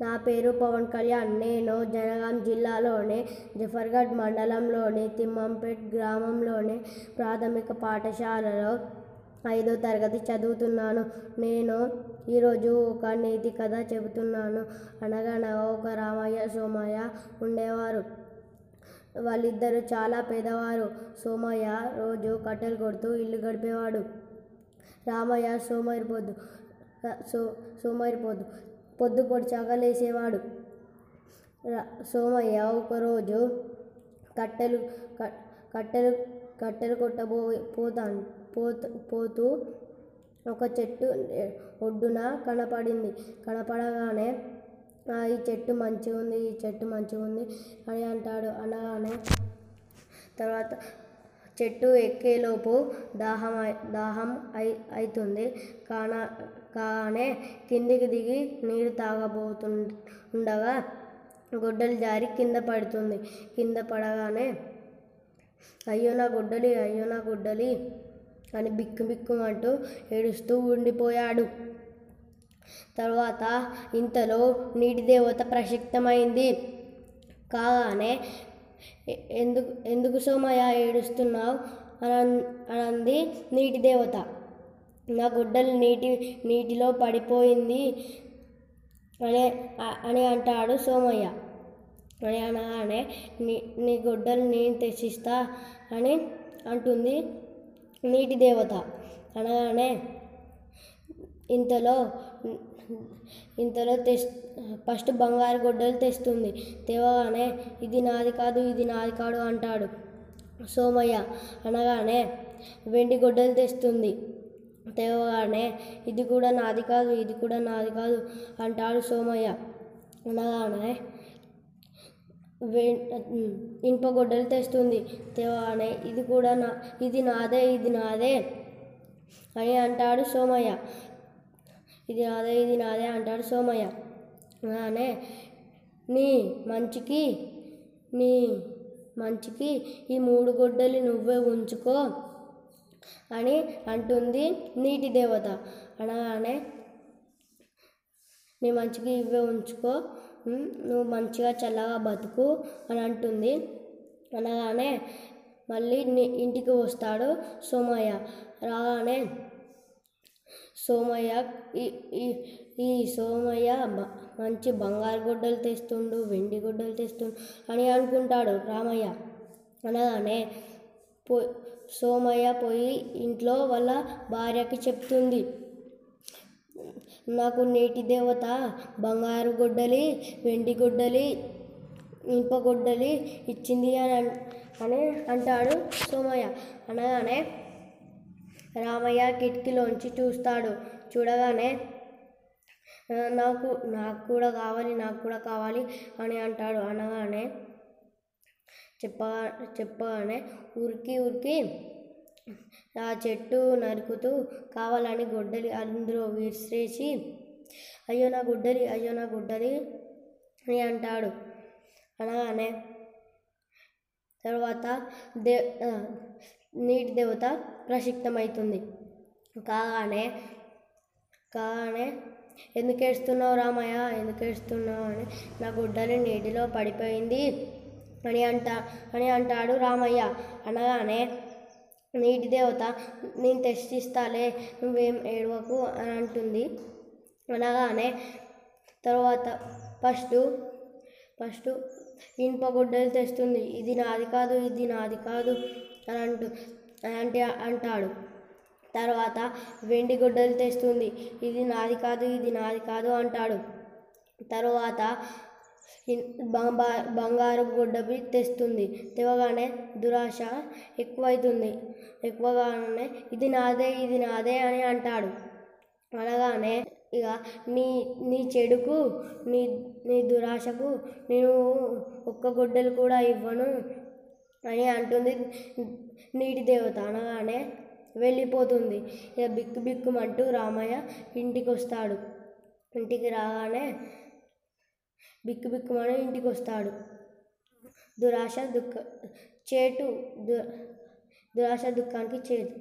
నా పేరు పవన్ కళ్యాణ్. నేను జనగాం జిల్లాలోని జఫర్గఢ్ మండలంలోని తిమ్మంపేట్ గ్రామంలోని ప్రాథమిక పాఠశాలలో ఐదో తరగతి చదువుతున్నాను. నేను ఈరోజు ఒక నీతి కథ చెబుతున్నాను. అనగనగా ఒక రామయ్య సోమయ్య ఉండేవారు. వాళ్ళిద్దరూ చాలా పేదవారు. సోమయ్య రోజు కట్టెలు కొడుతూ ఇల్లు గడిపేవాడు. రామయ్య సోమరిపోద్దు సో సోమరిపోద్దు పొద్దుపొడిచాక లేచేవాడు సోమయ్య ఒకరోజు కట్టెలు కట్టెలు కట్టెలు కొట్టబో పోతా పోతూ పోతూ ఒక చెట్టు ఒడ్డున కనపడింది. కనపడగానే "ఆ, ఈ చెట్టు మంచిగా ఉంది ఈ చెట్టు మంచిగా ఉంది అని అంటాడు. అనగానే తర్వాత చెట్టు ఎక్కేలోపు దాహం దాహం అయి అవుతుంది కాన కానే కిందికి దిగి నీరు తాగబోతు ఉండగా గుడ్డలు జారి కింద పడుతుంది. కింద పడగానే అయ్యో నా గుడ్డలి అయ్యో నా గుడ్డలి అని బిక్కు బిక్కుమంటూ ఏడుస్తూ ఉండిపోయాడు. తర్వాత ఇంతలో నీటి దేవత ప్రసిద్ధమైంది కాగానే ఎందుకు ఎందుకు సోమయ్య ఏడుస్తున్నావు? అని అనంది నీటి దేవత. నా గుడ్డలు నీటి నీటిలో పడిపోయింది అని అని అంటాడు సోమయ్య. అని అనగానే నీ నీ గుడ్డలు నేను తెచ్చిస్తా అని అంటుంది నీటి దేవత. అనగానే ఇంతలో ఇంతలో తెస్ ఫస్ట్ బంగారు గొడ్డలు తెస్తుంది. తేవగానే ఇది నాది కాదు ఇది నాది కాదు అంటాడు సోమయ్య. అనగానే వెండి గొడ్డలు తెస్తుంది. తేవగానే ఇది కూడా నాది కాదు ఇది కూడా నాది కాదు అంటాడు సోమయ్య. అనగానే ఇనుప గొడ్డలు తెస్తుంది. తేవగానే ఇది కూడా నా ఇది నాదే ఇది నాదే అని అంటాడు సోమయ్య. ఇది నాదే ఇది నాదే అంటాడు సోమయ్య. అలానే నీ మంచికి నీ మంచికి ఈ మూడు గొడ్డలి నువ్వే ఉంచుకో అని అంటుంది నీటి దేవత. అనగానే నీ మంచికి ఇవే ఉంచుకో నువ్వు మంచిగా చల్లగా బతుకు అని అంటుంది. అనగానే మళ్ళీ నీ ఇంటికి వస్తాడు సోమయ్య. రాగానే సోమయ్య ఈ ఈ ఈ సోమయ్య మంచి బంగారు గొడ్డలు తెస్తుండు వెండి గొడ్డలు తెస్తుండు అని అనుకుంటాడు రామయ్య. అనగానే పో సోమయ్య పోయి ఇంట్లో వాళ్ళ భార్యకి చెప్తుంది. నాకు నేటి దేవత బంగారు గొడ్డలి వెండి గొడ్డలి ఇనుప గొడ్డలి ఇచ్చింది అని అని అంటాడు సోమయ్య. అనగానే రామయ్య కిటికీలోంచి చూస్తాడు. చూడగానే నాకు నాకు కూడా కావాలి నాకు కూడా కావాలి అని అంటాడు. అనగానే చెప్పగా చెప్పగానే ఉరికి ఉరికి ఆ చెట్టు నరుకుతూ కావాలని గొడ్డలి అందులో విసిరేసి అయ్యో నా గుడ్డలి అయ్యో నా గుడ్డలి అని అంటాడు. అనగానే తర్వాత దే నీటి దేవత ప్రసిద్ధమవుతుంది కాగానే కాగానే ఎందుకు ఏడుస్తున్నావు రామయ్య? ఎందుకు ఏడుస్తున్నావు? అని నా గుడ్డలు నీటిలో పడిపోయింది. అని అంట అని అంటాడు రామయ్య. అనగానే నీటి దేవత నేను తెచ్చిస్తాలే నువ్వేం ఏడవకు అని అంటుంది. అనగానే తర్వాత ఫస్ట్ ఫస్ట్ ఇనుప గుడ్డలు తెస్తుంది ఇది నాది కాదు ఇది నాది కాదు అని అంటూ అంటే అంటాడు. తర్వాత వెండి గొడ్డలు తెస్తుంది. ఇది నాది కాదు ఇది నాది కాదు అంటాడు. తర్వాత ఇన్- బంగారు గొడ్డపి తెస్తుంది. తెవగానే దురాశ ఎక్కువైతుంది. ఎక్కువగానే ఇది నాదే ఇది నాదే అని అంటాడు. అనగానే ఇక నీ నీ చెడుకు నీ నీ దురాశకు నేను ఒక్క గుడ్డలు కూడా ఇవ్వను. అని అంటుంది. నీటి దేవత అనగానే వెళ్ళిపోతుంది. ఇక బిక్కు బిక్కుమంటూ రామయ్య ఇంటికి వస్తాడు ఇంటికి రాగానే బిక్కు బిక్కుమని ఇంటికి వస్తాడు దురాశ దుఃఖ చేటు దు దురాశ దుఃఖానికి చేటు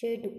చేటు